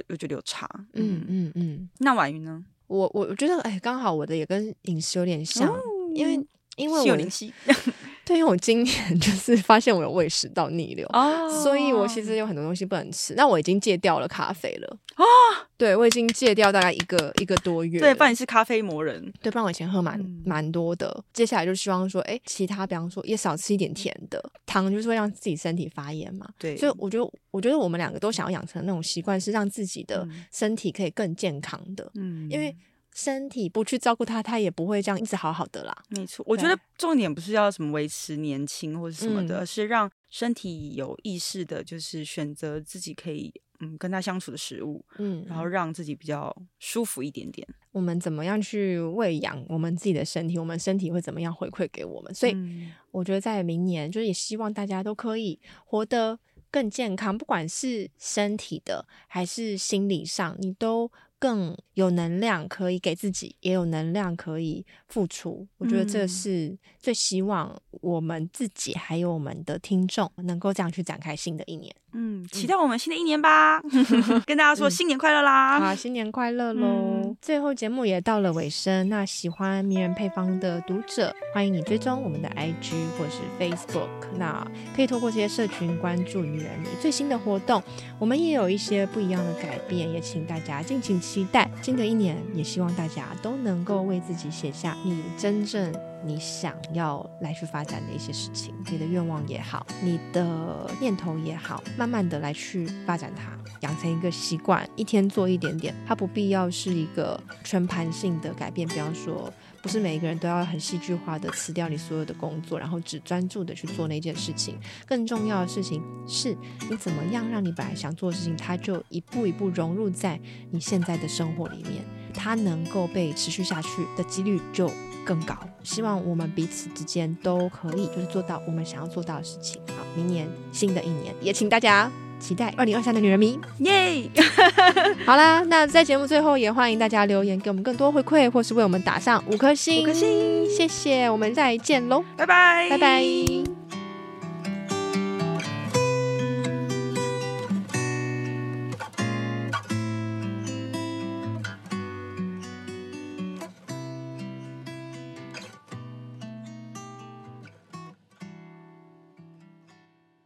我觉得有差，嗯嗯嗯。那婉瑜呢？我我我觉得哎，刚好我的也跟饮食有点像，哦，因为因为我。对，因为我今年 就是发现我有胃食道逆流哦，所以我其实有很多东西不能吃。那我已经戒掉了咖啡了啊，哦、对我已经戒掉大概一个一个多月。对，不然你是咖啡魔人。对，不然我以前喝蛮蛮、嗯、多的。接下来就希望说，哎，其他比方说也少吃一点甜的，糖就是会让自己身体发炎嘛。对，所以我觉得，我觉得我们两个都想要养成那种习惯，是让自己的身体可以更健康的。嗯，因为。身体不去照顾他，他也不会这样一直好好的啦。没错，我觉得重点不是要什么维持年轻或者什么的，而、嗯、是让身体有意识的，就是选择自己可以嗯跟他相处的食物，嗯，然后让自己比较舒服一点点。我们怎么样去喂养我们自己的身体？我们身体会怎么样回馈给我们？所以我觉得在明年，就是也希望大家都可以活得更健康，不管是身体的还是心理上，你都。更有能量可以给自己，也有能量可以付出。我觉得这是最希望我们自己还有我们的听众能够这样去展开新的一年。嗯，期待我们新的一年吧！跟大家说新年快乐啦！嗯、好，新年快乐喽！嗯、最后节目也到了尾声，那喜欢迷人配方的读者，欢迎你追踪我们的 IG 或是 Facebook，那可以透过这些社群关注迷人你最新的活动。我们也有一些不一样的改变，也请大家敬请期待。新的一年，也希望大家都能够为自己写下你真正。你想要来去发展的一些事情，你的愿望也好，你的念头也好，慢慢的来去发展它，养成一个习惯，一天做一点点，它不必要是一个全盘性的改变。比方说，不是每一个人都要很戏剧化的辞掉你所有的工作，然后只专注的去做那件事情。更重要的事情是，你怎么样让你本来想做的事情，它就一步一步融入在你现在的生活里面，它能够被持续下去的几率就更高。希望我们彼此之间都可以，就是做到我们想要做到的事情。好，明年新的一年，也请大家期待二零二三的女人迷，耶！好啦，那在节目最后，也欢迎大家留言给我们更多回馈，或是为我们打上五颗星，五颗星，谢谢，我们再见喽，拜拜，拜拜。